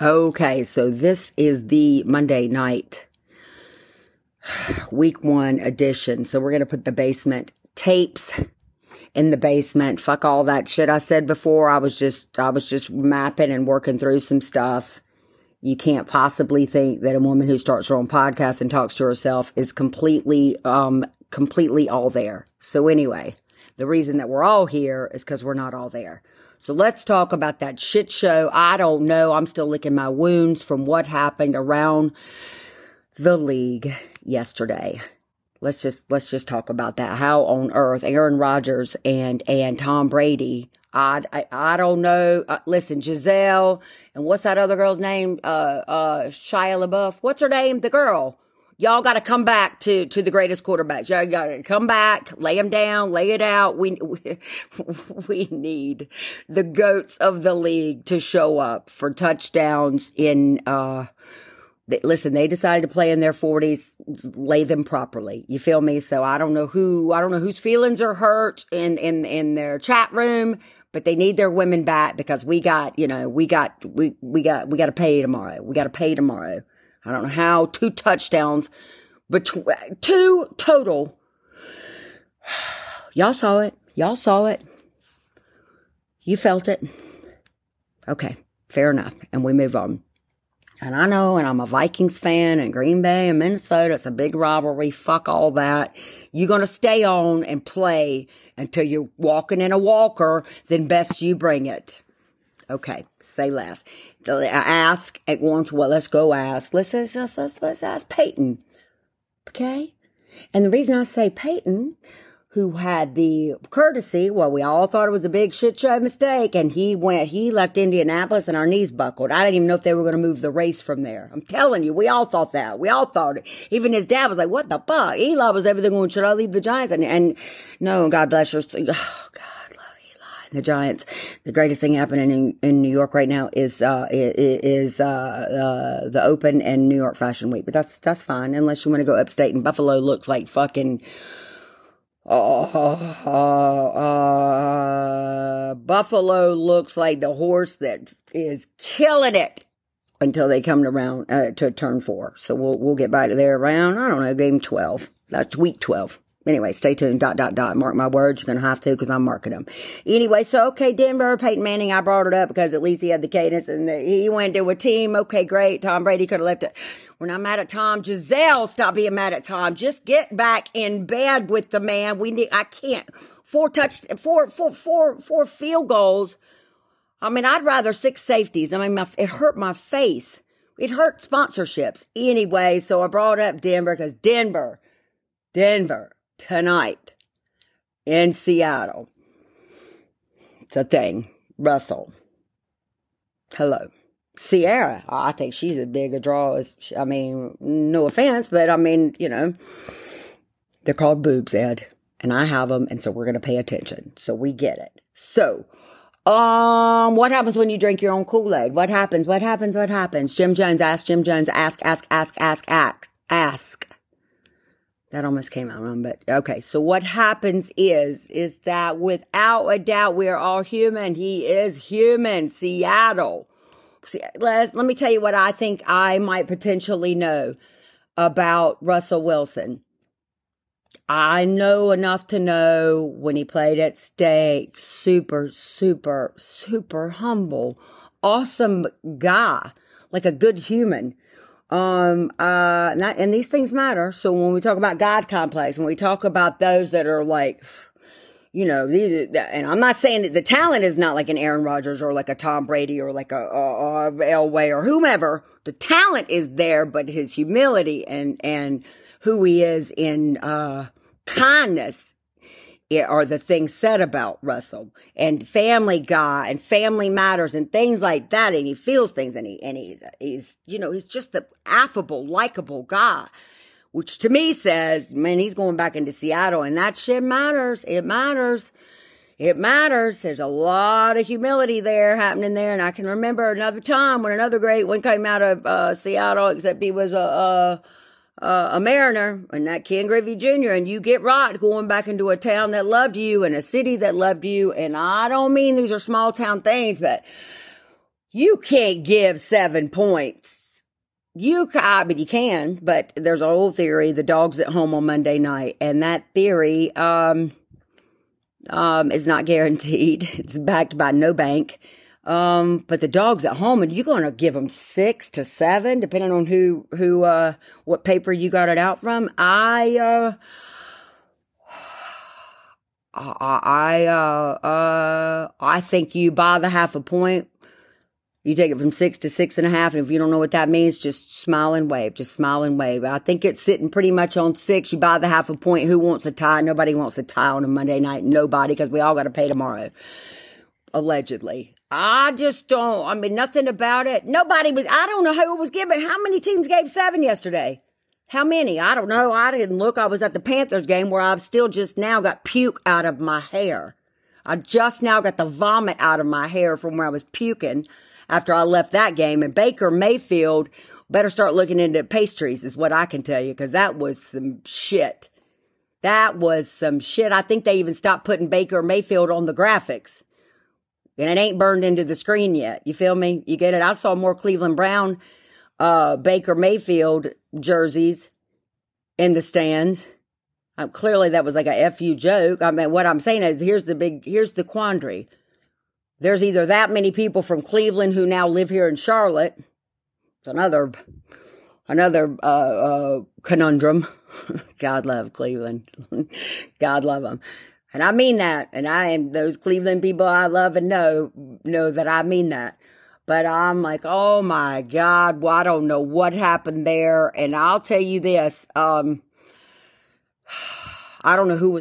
Okay, so this is the Monday night, week one edition. So we're going to put the basement tapes in the basement. Fuck all that shit I said before. I was just, I was just mapping and working through some stuff. You can't possibly think that a woman who starts her own podcast and talks to herself is completely, um, completely all there. So anyway, the reason that we're all here is because we're not all there. So let's talk about that shit show. I don't know. I'm still licking my wounds from what happened around the league yesterday. Let's just let's just talk about that. How on earth Aaron Rodgers and and Tom Brady? I I, I don't know. Uh, listen, Gisele and what's that other girl's name? Uh uh Shia LaBeouf. What's her name? The girl y'all got to come back to to the greatest quarterbacks. Y'all got to come back, lay them down, lay it out. We, we we need the goats of the league to show up for touchdowns in. uh Listen, they decided to play in their 40s, lay them properly. You feel me? So I don't know who, I don't know whose feelings are hurt in, in, in their chat room, but they need their women back because we got, you know, we got, we, we got, we got to pay tomorrow. We got to pay tomorrow. I don't know how, two touchdowns, but two total. Y'all saw it. Y'all saw it. You felt it. Okay, fair enough. And we move on. And I know, and I'm a Vikings fan, and Green Bay and Minnesota, it's a big rivalry. Fuck all that. You're going to stay on and play until you're walking in a walker, then best you bring it. Okay, say less. Ask at once. Well, let's go ask. Let's let's let's let's ask Peyton. Okay, and the reason I say Peyton, who had the courtesy, well, we all thought it was a big shit show mistake, and he went. He left Indianapolis, and our knees buckled. I didn't even know if they were going to move the race from there. I'm telling you, we all thought that. We all thought it. Even his dad was like, "What the fuck?" Eli was everything going. Should I leave the Giants? And and no, God bless her. Oh God love Eli and the Giants. The greatest thing happening in, in New York right now is uh, is uh, uh, the Open and New York Fashion Week. But that's that's fine unless you want to go upstate. And Buffalo looks like fucking. Uh, uh, Buffalo looks like the horse that is killing it until they come around uh, to turn four. So we'll we'll get back to there around I don't know game twelve. That's week twelve anyway, stay tuned. Dot dot dot. Mark my words. You're gonna have to because I'm marking them. Anyway, so okay, Denver, Peyton Manning. I brought it up because at least he had the cadence and the, he went to a team. Okay, great. Tom Brady could have left it. We're not mad at Tom. Gisele, stop being mad at Tom. Just get back in bed with the man. We need. I can't. Four touch. Four four four four field goals. I mean, I'd rather six safeties. I mean, my, it hurt my face. It hurt sponsorships anyway. So I brought up Denver because Denver, Denver tonight in Seattle. It's a thing. Russell. Hello. Ciara, I think she's a big a draw as, I mean, no offense, but I mean, you know, they're called boobs, Ed, and I have them, and so we're going to pay attention. So we get it. So, um, what happens when you drink your own Kool-Aid? What happens? What happens? What happens? Jim Jones, ask Jim Jones, ask, ask, ask, ask, ask, ask. That almost came out wrong, but okay. So what happens is, is that without a doubt, we are all human. He is human. Seattle. See, let, let me tell you what I think I might potentially know about Russell Wilson. I know enough to know when he played at Stake, super, super, super humble, awesome guy, like a good human. Um, uh, and, and these things matter. So when we talk about God complex, when we talk about those that are like, you know, these, and I'm not saying that the talent is not like an Aaron Rodgers or like a Tom Brady or like a, a, a Elway or whomever. The talent is there, but his humility and, and who he is in, uh, kindness are the things said about Russell and family guy and family matters and things like that. And he feels things and he, and he's, he's, you know, he's just the affable, likable guy, which to me says, man, he's going back into Seattle and that shit matters. It matters. It matters. There's a lot of humility there happening there. And I can remember another time when another great one came out of uh, Seattle, except he was a, uh, uh, a Mariner and that Ken Griffey Jr. and you get right going back into a town that loved you and a city that loved you. And I don't mean these are small town things, but You can't give seven points. You, I mean, you can, but there's a whole theory. The dog's at home on Monday night, and that theory, um, um, is not guaranteed. It's backed by no bank. Um, but the dog's at home, and you're going to give them six to seven, depending on who, who, uh, what paper you got it out from. I, uh, I, uh, uh, I think you buy the half a point. You take it from six to six and a half. And if you don't know what that means, just smile and wave. Just smile and wave. I think it's sitting pretty much on six. You buy the half a point. Who wants a tie? Nobody wants a tie on a Monday night. Nobody, because we all got to pay tomorrow. Allegedly. I just don't, I mean, nothing about it. Nobody was, I don't know who was giving. How many teams gave seven yesterday? How many? I don't know. I didn't look. I was at the Panthers game where I've still just now got puke out of my hair. I just now got the vomit out of my hair from where I was puking after I left that game. And Baker Mayfield better start looking into pastries, is what I can tell you, because that was some shit. That was some shit. I think they even stopped putting Baker Mayfield on the graphics. And it ain't burned into the screen yet. You feel me? You get it? I saw more Cleveland Brown uh, Baker Mayfield jerseys in the stands. Uh, clearly, that was like a fu joke. I mean, what I'm saying is, here's the big, here's the quandary. There's either that many people from Cleveland who now live here in Charlotte. It's another, another uh, uh, conundrum. God love Cleveland. God love them. And I mean that. And I and those Cleveland people I love and know know that I mean that. But I'm like, oh my God, well, I don't know what happened there. And I'll tell you this, um, I don't know who was